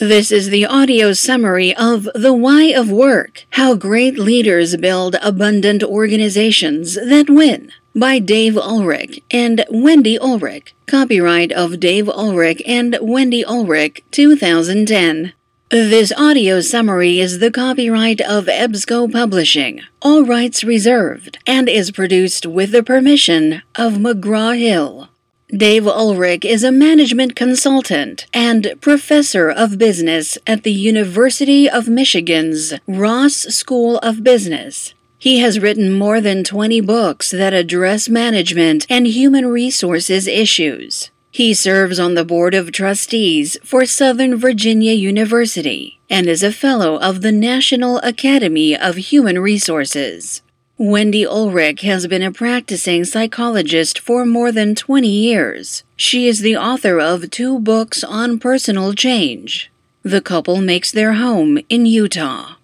This is the audio summary of The Why of Work How Great Leaders Build Abundant Organizations That Win by Dave Ulrich and Wendy Ulrich. Copyright of Dave Ulrich and Wendy Ulrich, 2010. This audio summary is the copyright of EBSCO Publishing, all rights reserved, and is produced with the permission of McGraw Hill. Dave Ulrich is a management consultant and professor of business at the University of Michigan's Ross School of Business. He has written more than 20 books that address management and human resources issues. He serves on the Board of Trustees for Southern Virginia University and is a fellow of the National Academy of Human Resources. Wendy Ulrich has been a practicing psychologist for more than 20 years. She is the author of two books on personal change. The couple makes their home in Utah.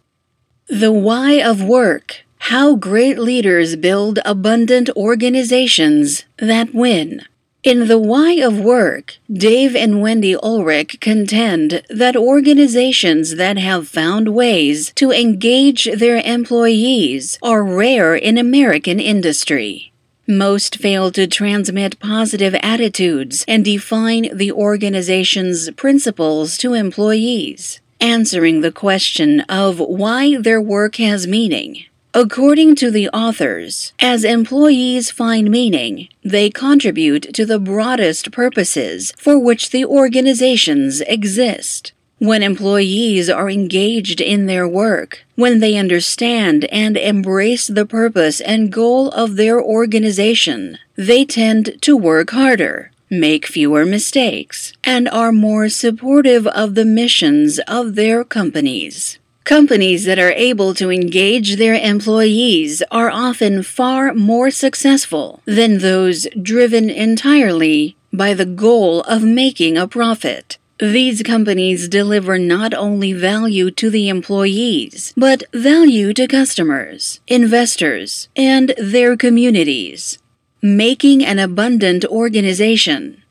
The Why of Work How Great Leaders Build Abundant Organizations That Win. In The Why of Work, Dave and Wendy Ulrich contend that organizations that have found ways to engage their employees are rare in American industry. Most fail to transmit positive attitudes and define the organization's principles to employees, answering the question of why their work has meaning. According to the authors, as employees find meaning, they contribute to the broadest purposes for which the organizations exist. When employees are engaged in their work, when they understand and embrace the purpose and goal of their organization, they tend to work harder, make fewer mistakes, and are more supportive of the missions of their companies. Companies that are able to engage their employees are often far more successful than those driven entirely by the goal of making a profit. These companies deliver not only value to the employees, but value to customers, investors, and their communities. Making an abundant organization.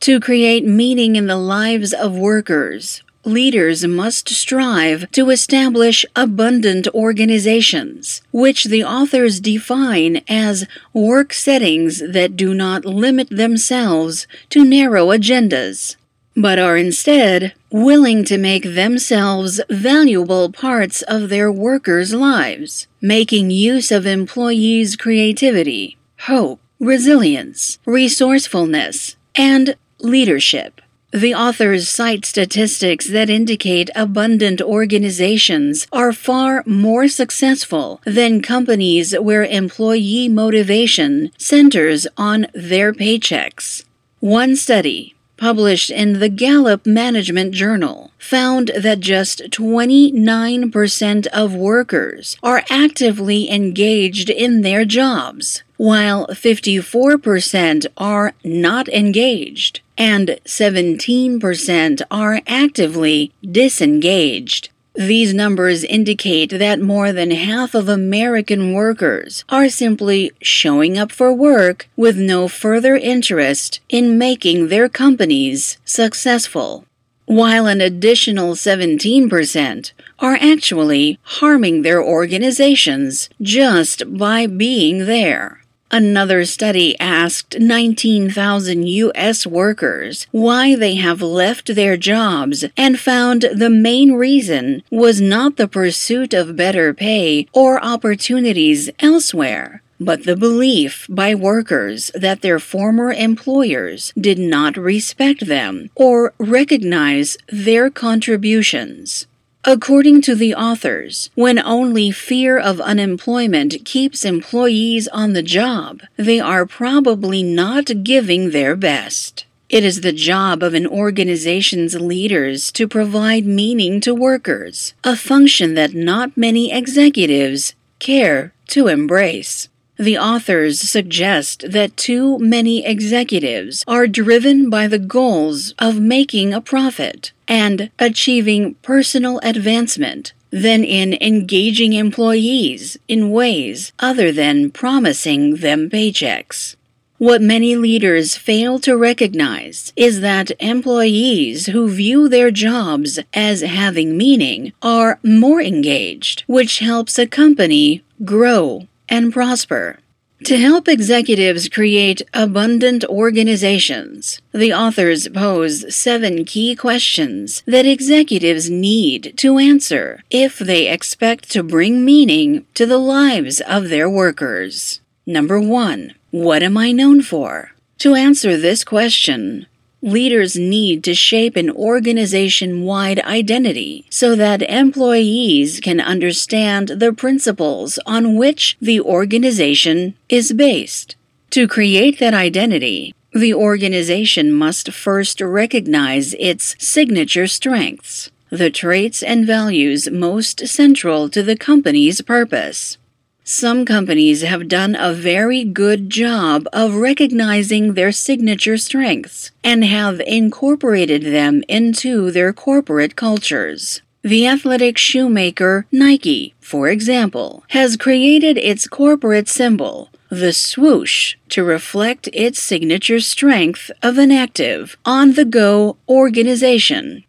To create meaning in the lives of workers, leaders must strive to establish abundant organizations, which the authors define as work settings that do not limit themselves to narrow agendas, but are instead willing to make themselves valuable parts of their workers' lives, making use of employees' creativity, hope, resilience, resourcefulness, and leadership. The authors cite statistics that indicate abundant organizations are far more successful than companies where employee motivation centers on their paychecks. One study, published in the Gallup Management Journal, found that just 29% of workers are actively engaged in their jobs, while 54% are not engaged and 17% are actively disengaged. These numbers indicate that more than half of American workers are simply showing up for work with no further interest in making their companies successful, while an additional 17% are actually harming their organizations just by being there. Another study asked 19,000 U.S. workers why they have left their jobs and found the main reason was not the pursuit of better pay or opportunities elsewhere, but the belief by workers that their former employers did not respect them or recognize their contributions. According to the authors, when only fear of unemployment keeps employees on the job, they are probably not giving their best. It is the job of an organization's leaders to provide meaning to workers, a function that not many executives care to embrace. The authors suggest that too many executives are driven by the goals of making a profit and achieving personal advancement than in engaging employees in ways other than promising them paychecks. What many leaders fail to recognize is that employees who view their jobs as having meaning are more engaged, which helps a company grow and prosper. To help executives create abundant organizations, the authors pose seven key questions that executives need to answer if they expect to bring meaning to the lives of their workers. Number one, what am I known for? To answer this question, leaders need to shape an organization wide identity so that employees can understand the principles on which the organization is based. To create that identity, the organization must first recognize its signature strengths, the traits and values most central to the company's purpose. Some companies have done a very good job of recognizing their signature strengths and have incorporated them into their corporate cultures. The athletic shoemaker Nike, for example, has created its corporate symbol, the swoosh, to reflect its signature strength of an active, on the go organization.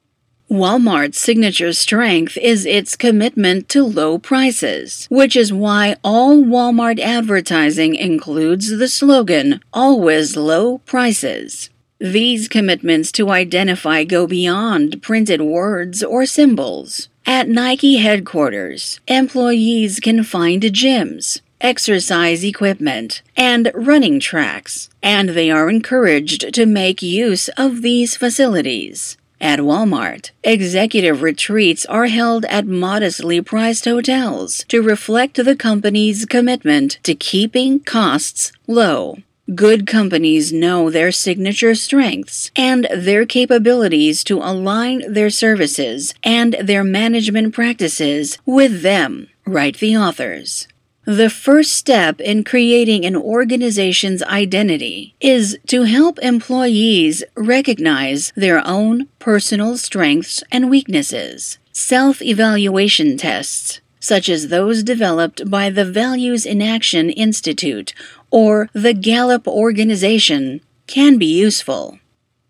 Walmart's signature strength is its commitment to low prices, which is why all Walmart advertising includes the slogan, Always Low Prices. These commitments to identify go beyond printed words or symbols. At Nike headquarters, employees can find gyms, exercise equipment, and running tracks, and they are encouraged to make use of these facilities. At Walmart, executive retreats are held at modestly priced hotels to reflect the company's commitment to keeping costs low. Good companies know their signature strengths and their capabilities to align their services and their management practices with them, write the authors. The first step in creating an organization's identity is to help employees recognize their own personal strengths and weaknesses. Self evaluation tests, such as those developed by the Values in Action Institute or the Gallup Organization, can be useful.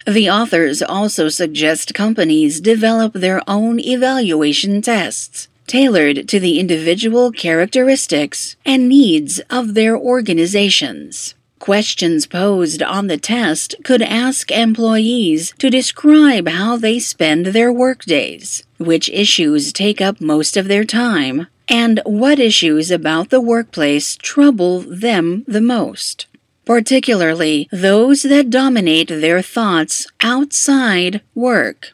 The authors also suggest companies develop their own evaluation tests tailored to the individual characteristics and needs of their organizations. Questions posed on the test could ask employees to describe how they spend their workdays, which issues take up most of their time, and what issues about the workplace trouble them the most, particularly those that dominate their thoughts outside work.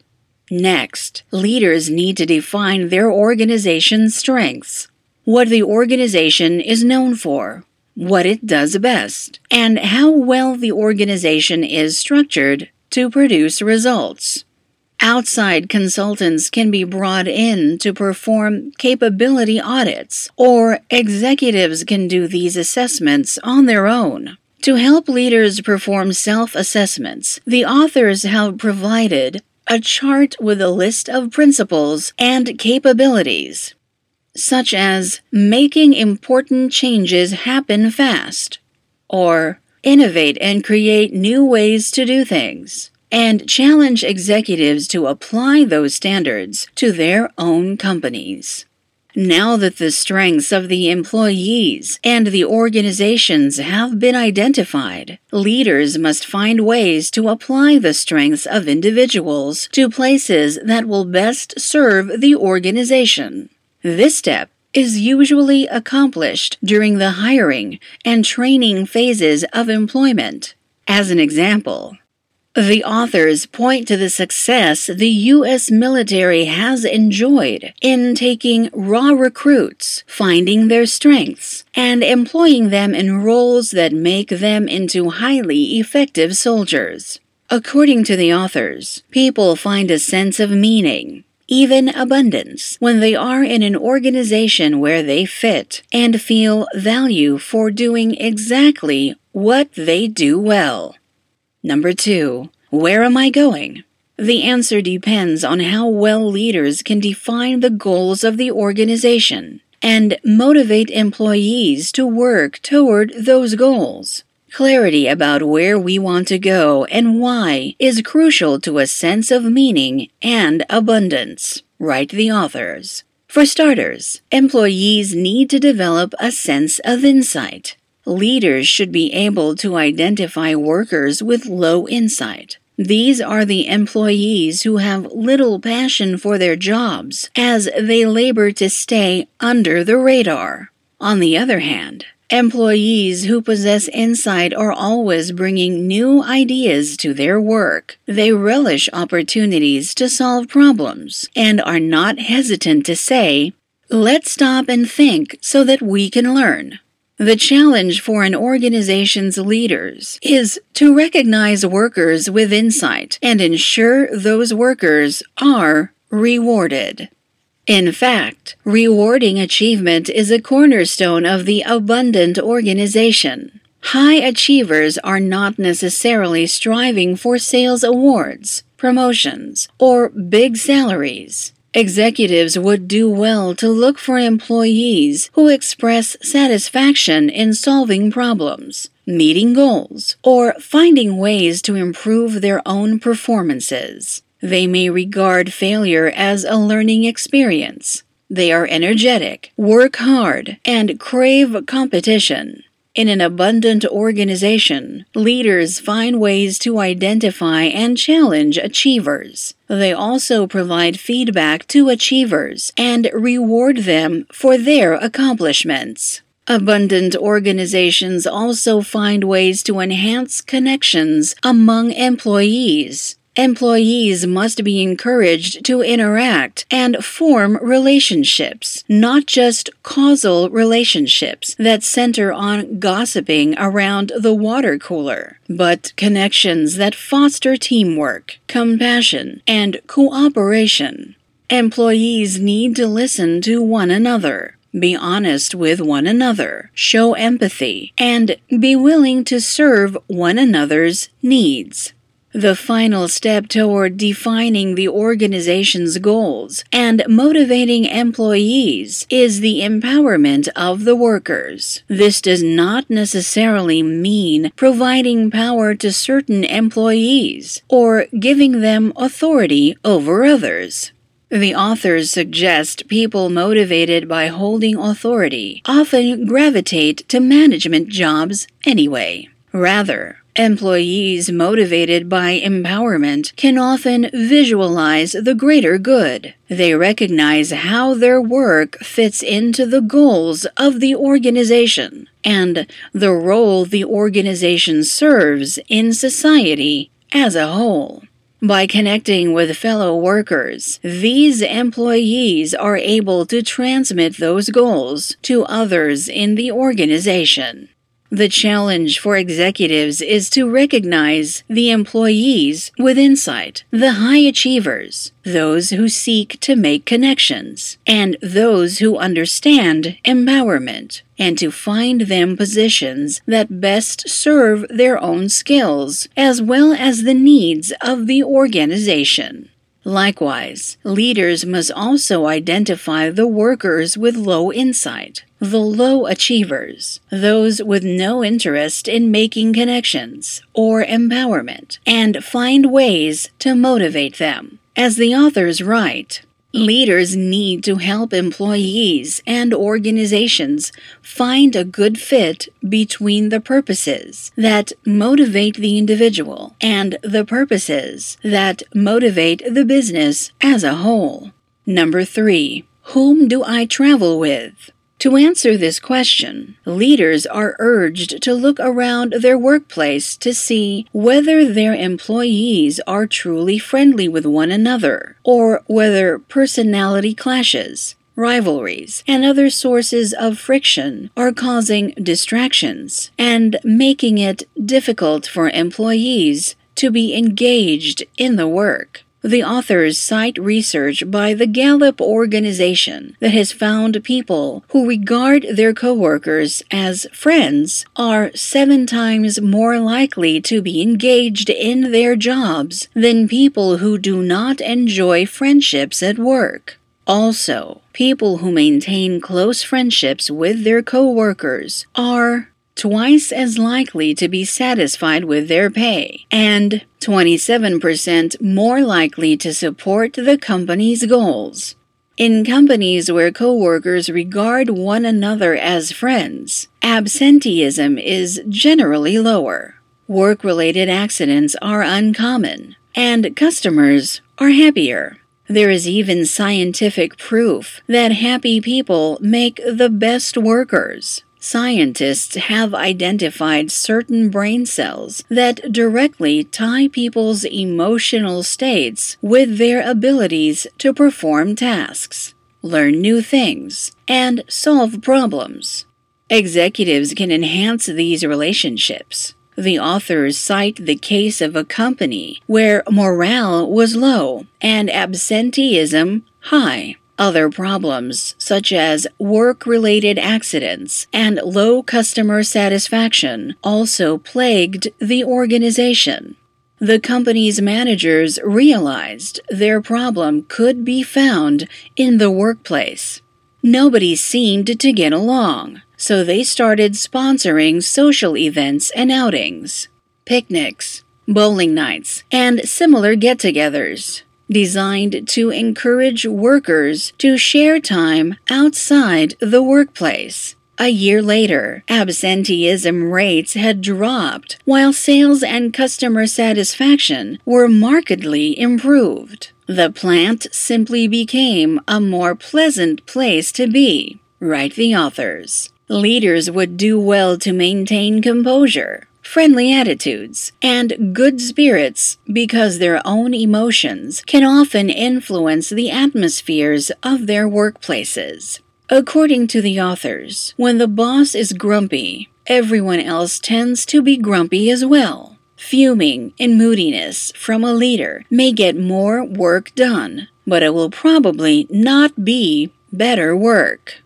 Next, leaders need to define their organization's strengths, what the organization is known for, what it does best, and how well the organization is structured to produce results. Outside consultants can be brought in to perform capability audits, or executives can do these assessments on their own. To help leaders perform self assessments, the authors have provided a chart with a list of principles and capabilities, such as making important changes happen fast, or innovate and create new ways to do things, and challenge executives to apply those standards to their own companies. Now that the strengths of the employees and the organizations have been identified, leaders must find ways to apply the strengths of individuals to places that will best serve the organization. This step is usually accomplished during the hiring and training phases of employment. As an example, the authors point to the success the U.S. military has enjoyed in taking raw recruits, finding their strengths, and employing them in roles that make them into highly effective soldiers. According to the authors, people find a sense of meaning, even abundance, when they are in an organization where they fit and feel value for doing exactly what they do well. Number two, where am I going? The answer depends on how well leaders can define the goals of the organization and motivate employees to work toward those goals. Clarity about where we want to go and why is crucial to a sense of meaning and abundance, write the authors. For starters, employees need to develop a sense of insight. Leaders should be able to identify workers with low insight. These are the employees who have little passion for their jobs as they labor to stay under the radar. On the other hand, Employees who possess insight are always bringing new ideas to their work. They relish opportunities to solve problems and are not hesitant to say, Let's stop and think so that we can learn. The challenge for an organization's leaders is to recognize workers with insight and ensure those workers are rewarded. In fact, rewarding achievement is a cornerstone of the abundant organization. High achievers are not necessarily striving for sales awards, promotions, or big salaries. Executives would do well to look for employees who express satisfaction in solving problems, meeting goals, or finding ways to improve their own performances. They may regard failure as a learning experience. They are energetic, work hard, and crave competition. In an abundant organization, leaders find ways to identify and challenge achievers. They also provide feedback to achievers and reward them for their accomplishments. Abundant organizations also find ways to enhance connections among employees. Employees must be encouraged to interact and form relationships, not just causal relationships that center on gossiping around the water cooler, but connections that foster teamwork, compassion, and cooperation. Employees need to listen to one another, be honest with one another, show empathy, and be willing to serve one another's needs the final step toward defining the organization's goals and motivating employees is the empowerment of the workers. This does not necessarily mean providing power to certain employees or giving them authority over others. The authors suggest people motivated by holding authority often gravitate to management jobs anyway. Rather, Employees motivated by empowerment can often visualize the greater good. They recognize how their work fits into the goals of the organization and the role the organization serves in society as a whole. By connecting with fellow workers, these employees are able to transmit those goals to others in the organization. The challenge for executives is to recognize the employees with insight, the high achievers, those who seek to make connections, and those who understand empowerment, and to find them positions that best serve their own skills as well as the needs of the organization. Likewise, leaders must also identify the workers with low insight, the low achievers, those with no interest in making connections or empowerment, and find ways to motivate them. As the authors write, Leaders need to help employees and organizations find a good fit between the purposes that motivate the individual and the purposes that motivate the business as a whole. Number three, whom do I travel with? To answer this question, leaders are urged to look around their workplace to see whether their employees are truly friendly with one another, or whether personality clashes, rivalries, and other sources of friction are causing distractions and making it difficult for employees to be engaged in the work. The authors cite research by the Gallup organization that has found people who regard their coworkers as friends are seven times more likely to be engaged in their jobs than people who do not enjoy friendships at work. Also, people who maintain close friendships with their coworkers are twice as likely to be satisfied with their pay, and 27% more likely to support the company's goals. In companies where coworkers regard one another as friends, absenteeism is generally lower. Work related accidents are uncommon, and customers are happier. There is even scientific proof that happy people make the best workers. Scientists have identified certain brain cells that directly tie people's emotional states with their abilities to perform tasks, learn new things, and solve problems. Executives can enhance these relationships. The authors cite the case of a company where morale was low and absenteeism high. Other problems, such as work related accidents and low customer satisfaction, also plagued the organization. The company's managers realized their problem could be found in the workplace. Nobody seemed to get along, so they started sponsoring social events and outings, picnics, bowling nights, and similar get togethers designed to encourage workers to share time outside the workplace. A year later, absenteeism rates had dropped, while sales and customer satisfaction were markedly improved. The plant simply became a more pleasant place to be, write the authors. Leaders would do well to maintain composure, friendly attitudes, and good spirits because their own emotions can often influence the atmospheres of their workplaces. According to the authors, when the boss is grumpy, everyone else tends to be grumpy as well. Fuming and moodiness from a leader may get more work done, but it will probably not be better work.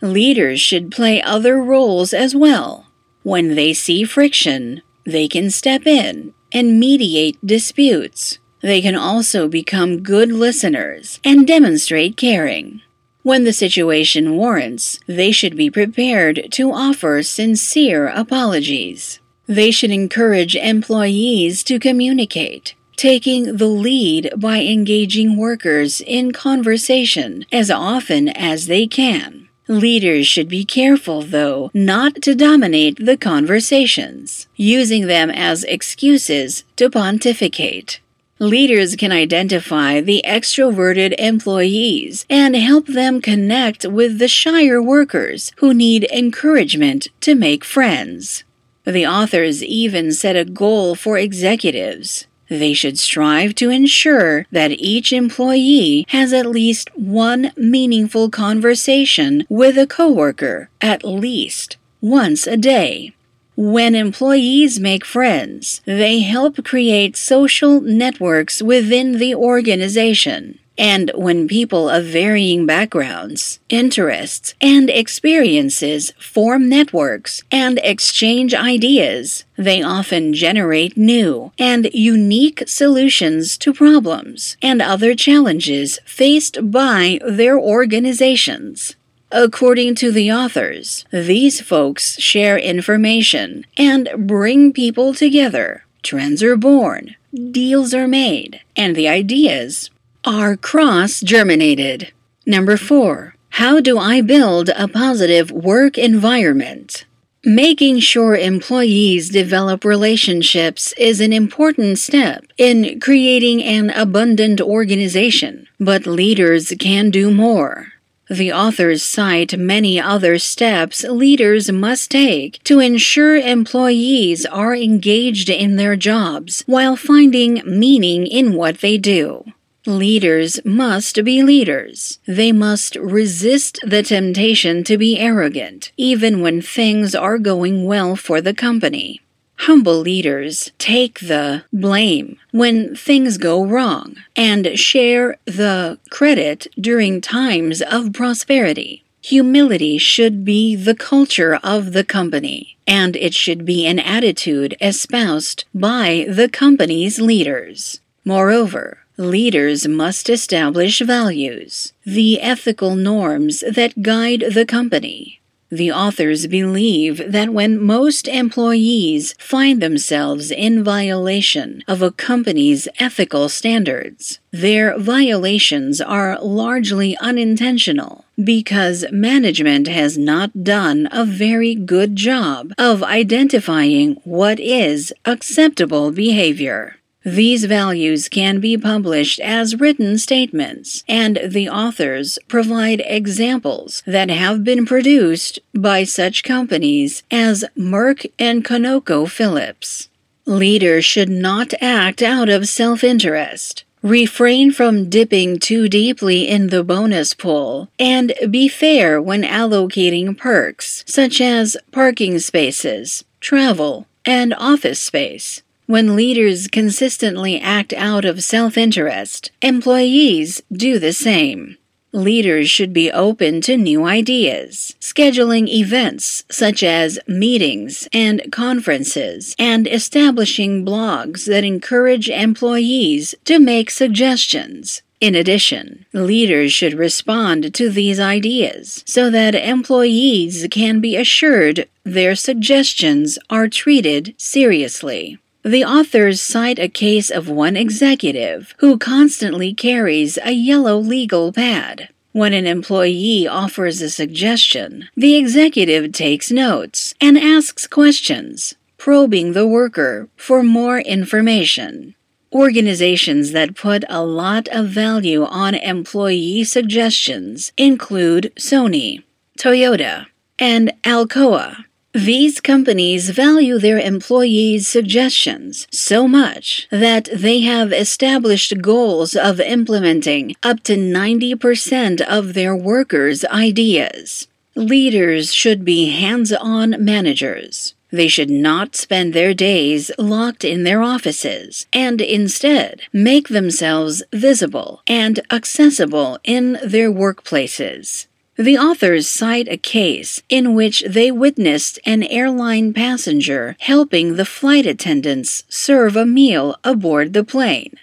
Leaders should play other roles as well when they see friction, they can step in and mediate disputes. They can also become good listeners and demonstrate caring. When the situation warrants, they should be prepared to offer sincere apologies. They should encourage employees to communicate, taking the lead by engaging workers in conversation as often as they can. Leaders should be careful, though, not to dominate the conversations, using them as excuses to pontificate. Leaders can identify the extroverted employees and help them connect with the shyer workers who need encouragement to make friends. The authors even set a goal for executives they should strive to ensure that each employee has at least one meaningful conversation with a coworker at least once a day. When employees make friends, they help create social networks within the organization. And when people of varying backgrounds, interests, and experiences form networks and exchange ideas, they often generate new and unique solutions to problems and other challenges faced by their organizations. According to the authors, these folks share information and bring people together. Trends are born, deals are made, and the ideas are cross germinated. Number four, how do I build a positive work environment? Making sure employees develop relationships is an important step in creating an abundant organization, but leaders can do more. The authors cite many other steps leaders must take to ensure employees are engaged in their jobs while finding meaning in what they do. Leaders must be leaders. They must resist the temptation to be arrogant, even when things are going well for the company. Humble leaders take the blame when things go wrong and share the credit during times of prosperity. Humility should be the culture of the company, and it should be an attitude espoused by the company's leaders. Moreover, Leaders must establish values, the ethical norms that guide the company. The authors believe that when most employees find themselves in violation of a company's ethical standards, their violations are largely unintentional because management has not done a very good job of identifying what is acceptable behavior. These values can be published as written statements, and the authors provide examples that have been produced by such companies as Merck and ConocoPhillips. Leaders should not act out of self interest. Refrain from dipping too deeply in the bonus pool, and be fair when allocating perks, such as parking spaces, travel, and office space. When leaders consistently act out of self interest, employees do the same. Leaders should be open to new ideas, scheduling events such as meetings and conferences, and establishing blogs that encourage employees to make suggestions. In addition, leaders should respond to these ideas so that employees can be assured their suggestions are treated seriously. The authors cite a case of one executive who constantly carries a yellow legal pad. When an employee offers a suggestion, the executive takes notes and asks questions, probing the worker for more information. Organizations that put a lot of value on employee suggestions include Sony, Toyota, and Alcoa. These companies value their employees' suggestions so much that they have established goals of implementing up to 90% of their workers' ideas. Leaders should be hands on managers. They should not spend their days locked in their offices and instead make themselves visible and accessible in their workplaces. The authors cite a case in which they witnessed an airline passenger helping the flight attendants serve a meal aboard the plane.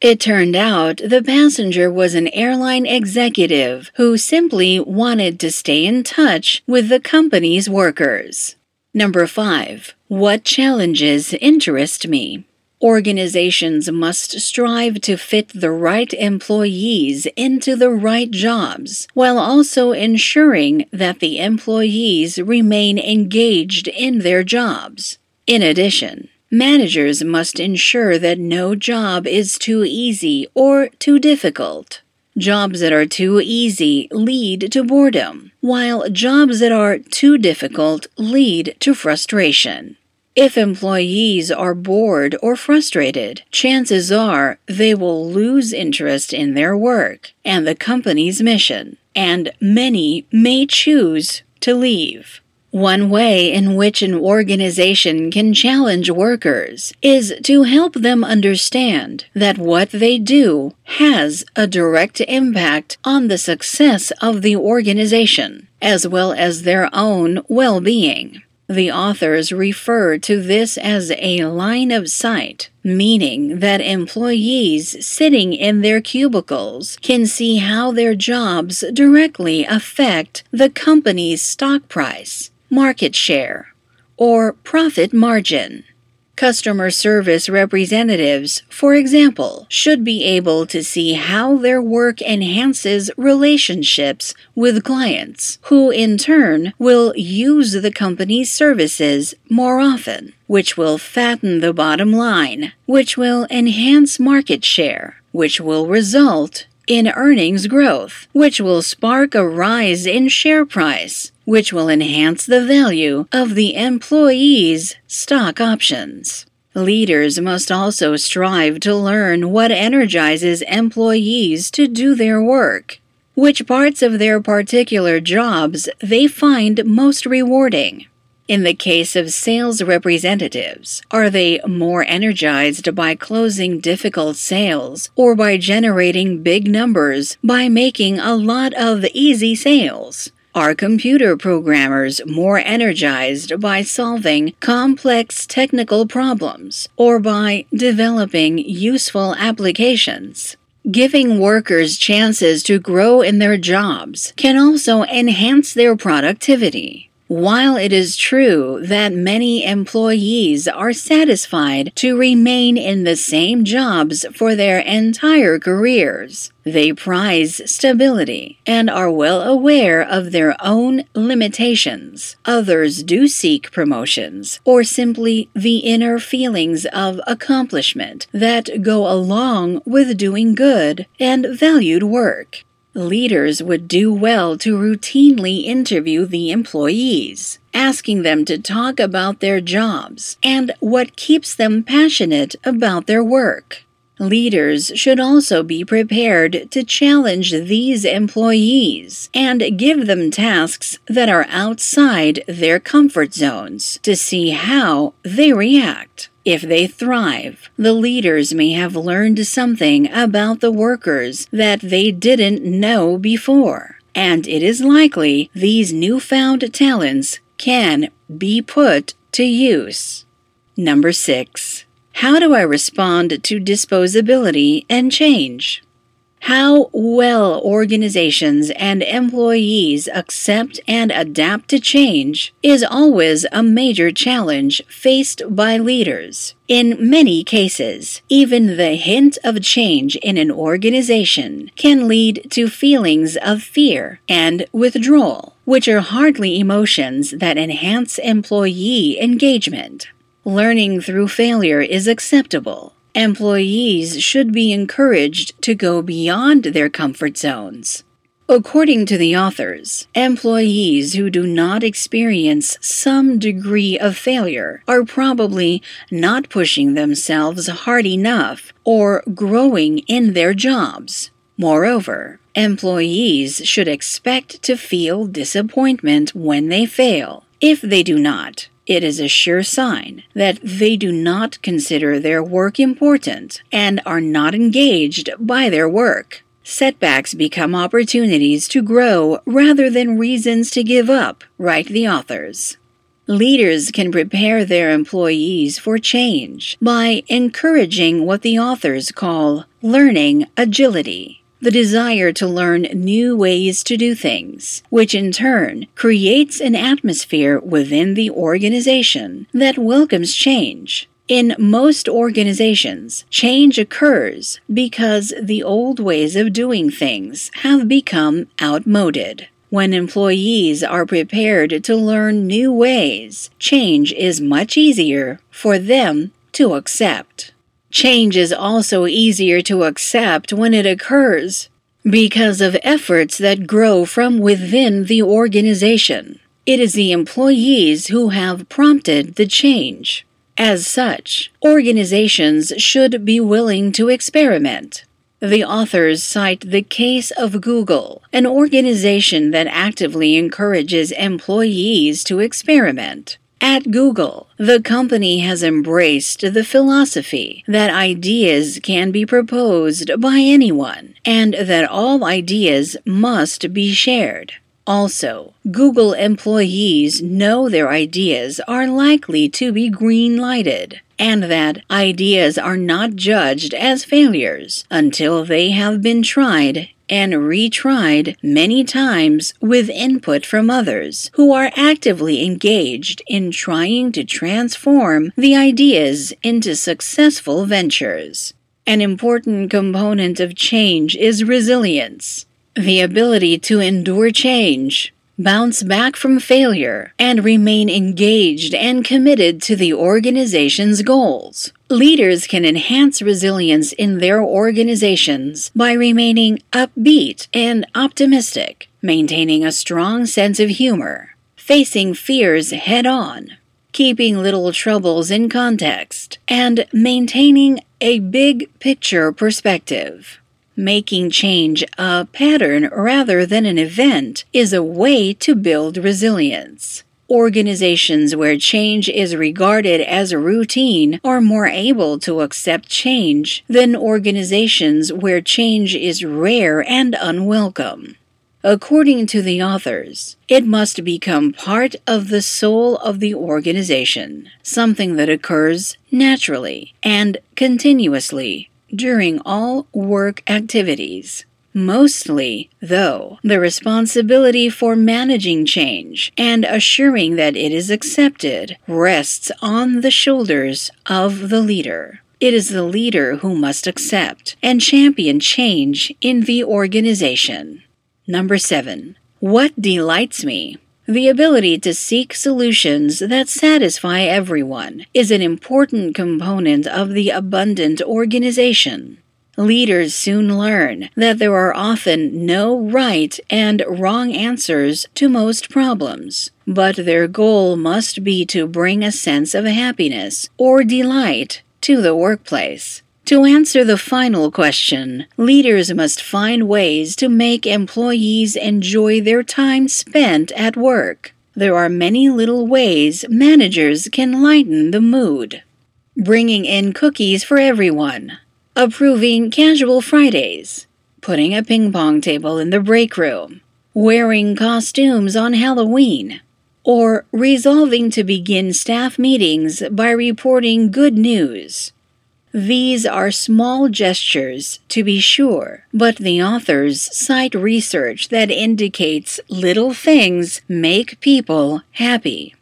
It turned out the passenger was an airline executive who simply wanted to stay in touch with the company's workers. Number 5. What challenges interest me? Organizations must strive to fit the right employees into the right jobs, while also ensuring that the employees remain engaged in their jobs. In addition, managers must ensure that no job is too easy or too difficult. Jobs that are too easy lead to boredom, while jobs that are too difficult lead to frustration. If employees are bored or frustrated, chances are they will lose interest in their work and the company's mission, and many may choose to leave. One way in which an organization can challenge workers is to help them understand that what they do has a direct impact on the success of the organization, as well as their own well being. The authors refer to this as a line of sight, meaning that employees sitting in their cubicles can see how their jobs directly affect the company's stock price, market share, or profit margin. Customer service representatives, for example, should be able to see how their work enhances relationships with clients, who in turn will use the company's services more often, which will fatten the bottom line, which will enhance market share, which will result in earnings growth, which will spark a rise in share price, which will enhance the value of the employee's stock options. Leaders must also strive to learn what energizes employees to do their work, which parts of their particular jobs they find most rewarding. In the case of sales representatives, are they more energized by closing difficult sales or by generating big numbers by making a lot of easy sales? Are computer programmers more energized by solving complex technical problems or by developing useful applications? Giving workers chances to grow in their jobs can also enhance their productivity. While it is true that many employees are satisfied to remain in the same jobs for their entire careers, they prize stability and are well aware of their own limitations. Others do seek promotions or simply the inner feelings of accomplishment that go along with doing good and valued work. Leaders would do well to routinely interview the employees, asking them to talk about their jobs and what keeps them passionate about their work. Leaders should also be prepared to challenge these employees and give them tasks that are outside their comfort zones to see how they react. If they thrive, the leaders may have learned something about the workers that they didn't know before, and it is likely these newfound talents can be put to use. Number 6. How do I respond to disposability and change? How well organizations and employees accept and adapt to change is always a major challenge faced by leaders. In many cases, even the hint of change in an organization can lead to feelings of fear and withdrawal, which are hardly emotions that enhance employee engagement. Learning through failure is acceptable Employees should be encouraged to go beyond their comfort zones. According to the authors, employees who do not experience some degree of failure are probably not pushing themselves hard enough or growing in their jobs. Moreover, employees should expect to feel disappointment when they fail. If they do not, it is a sure sign that they do not consider their work important and are not engaged by their work. Setbacks become opportunities to grow rather than reasons to give up, write the authors. Leaders can prepare their employees for change by encouraging what the authors call learning agility the desire to learn new ways to do things, which in turn creates an atmosphere within the organization that welcomes change. In most organizations, change occurs because the old ways of doing things have become outmoded. When employees are prepared to learn new ways, change is much easier for them to accept. Change is also easier to accept when it occurs because of efforts that grow from within the organization. It is the employees who have prompted the change. As such, organizations should be willing to experiment. The authors cite the case of Google, an organization that actively encourages employees to experiment. At Google, the company has embraced the philosophy that ideas can be proposed by anyone and that all ideas must be shared. Also, Google employees know their ideas are likely to be green lighted and that ideas are not judged as failures until they have been tried and retried many times with input from others who are actively engaged in trying to transform the ideas into successful ventures. An important component of change is resilience, the ability to endure change bounce back from failure, and remain engaged and committed to the organization's goals. Leaders can enhance resilience in their organizations by remaining upbeat and optimistic, maintaining a strong sense of humor, facing fears head on, keeping little troubles in context, and maintaining a big picture perspective. Making change a pattern rather than an event is a way to build resilience. Organizations where change is regarded as a routine are more able to accept change than organizations where change is rare and unwelcome. According to the authors, it must become part of the soul of the organization, something that occurs naturally and continuously during all work activities. Mostly, though, the responsibility for managing change and assuring that it is accepted rests on the shoulders of the leader. It is the leader who must accept and champion change in the organization. Number seven, what delights me? The ability to seek solutions that satisfy everyone is an important component of the abundant organization. Leaders soon learn that there are often no right and wrong answers to most problems, but their goal must be to bring a sense of happiness or delight to the workplace. To answer the final question, leaders must find ways to make employees enjoy their time spent at work. There are many little ways managers can lighten the mood. Bringing in cookies for everyone approving casual Fridays, putting a ping pong table in the break room, wearing costumes on Halloween, or resolving to begin staff meetings by reporting good news. These are small gestures, to be sure, but the authors cite research that indicates little things make people happy.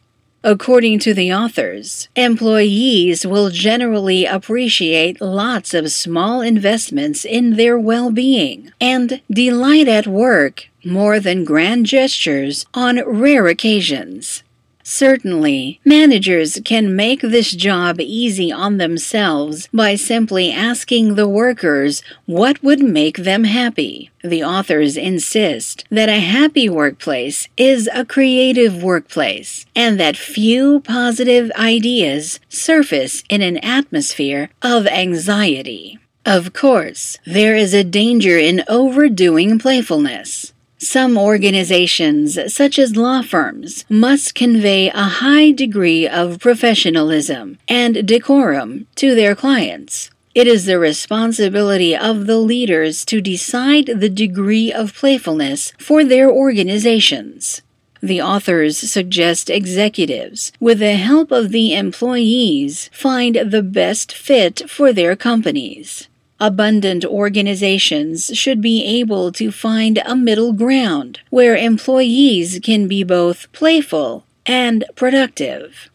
According to the authors, employees will generally appreciate lots of small investments in their well being and delight at work more than grand gestures on rare occasions. Certainly, managers can make this job easy on themselves by simply asking the workers what would make them happy. The authors insist that a happy workplace is a creative workplace and that few positive ideas surface in an atmosphere of anxiety. Of course, there is a danger in overdoing playfulness. Some organizations, such as law firms, must convey a high degree of professionalism and decorum to their clients. It is the responsibility of the leaders to decide the degree of playfulness for their organizations. The authors suggest executives, with the help of the employees, find the best fit for their companies. Abundant organizations should be able to find a middle ground where employees can be both playful and productive.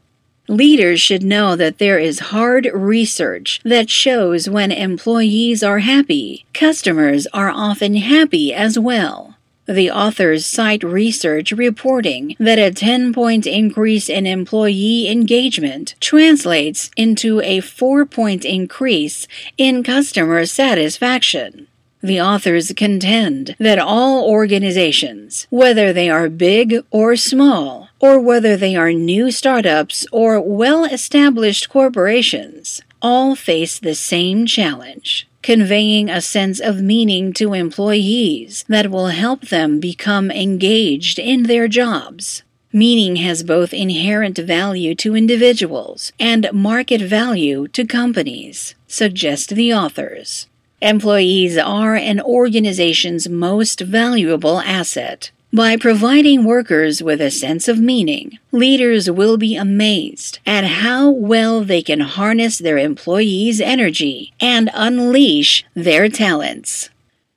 Leaders should know that there is hard research that shows when employees are happy, customers are often happy as well. The authors cite research reporting that a 10 point increase in employee engagement translates into a 4 point increase in customer satisfaction. The authors contend that all organizations, whether they are big or small, or whether they are new startups or well established corporations, all face the same challenge conveying a sense of meaning to employees that will help them become engaged in their jobs. Meaning has both inherent value to individuals and market value to companies, suggest the authors. Employees are an organization's most valuable asset. By providing workers with a sense of meaning, leaders will be amazed at how well they can harness their employees' energy and unleash their talents.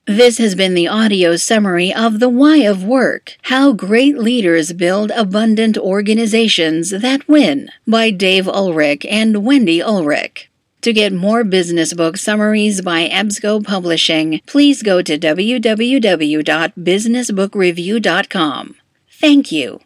This has been the audio summary of The Why of Work How Great Leaders Build Abundant Organizations That Win by Dave Ulrich and Wendy Ulrich. To get more business book summaries by EBSCO Publishing, please go to www.businessbookreview.com. Thank you.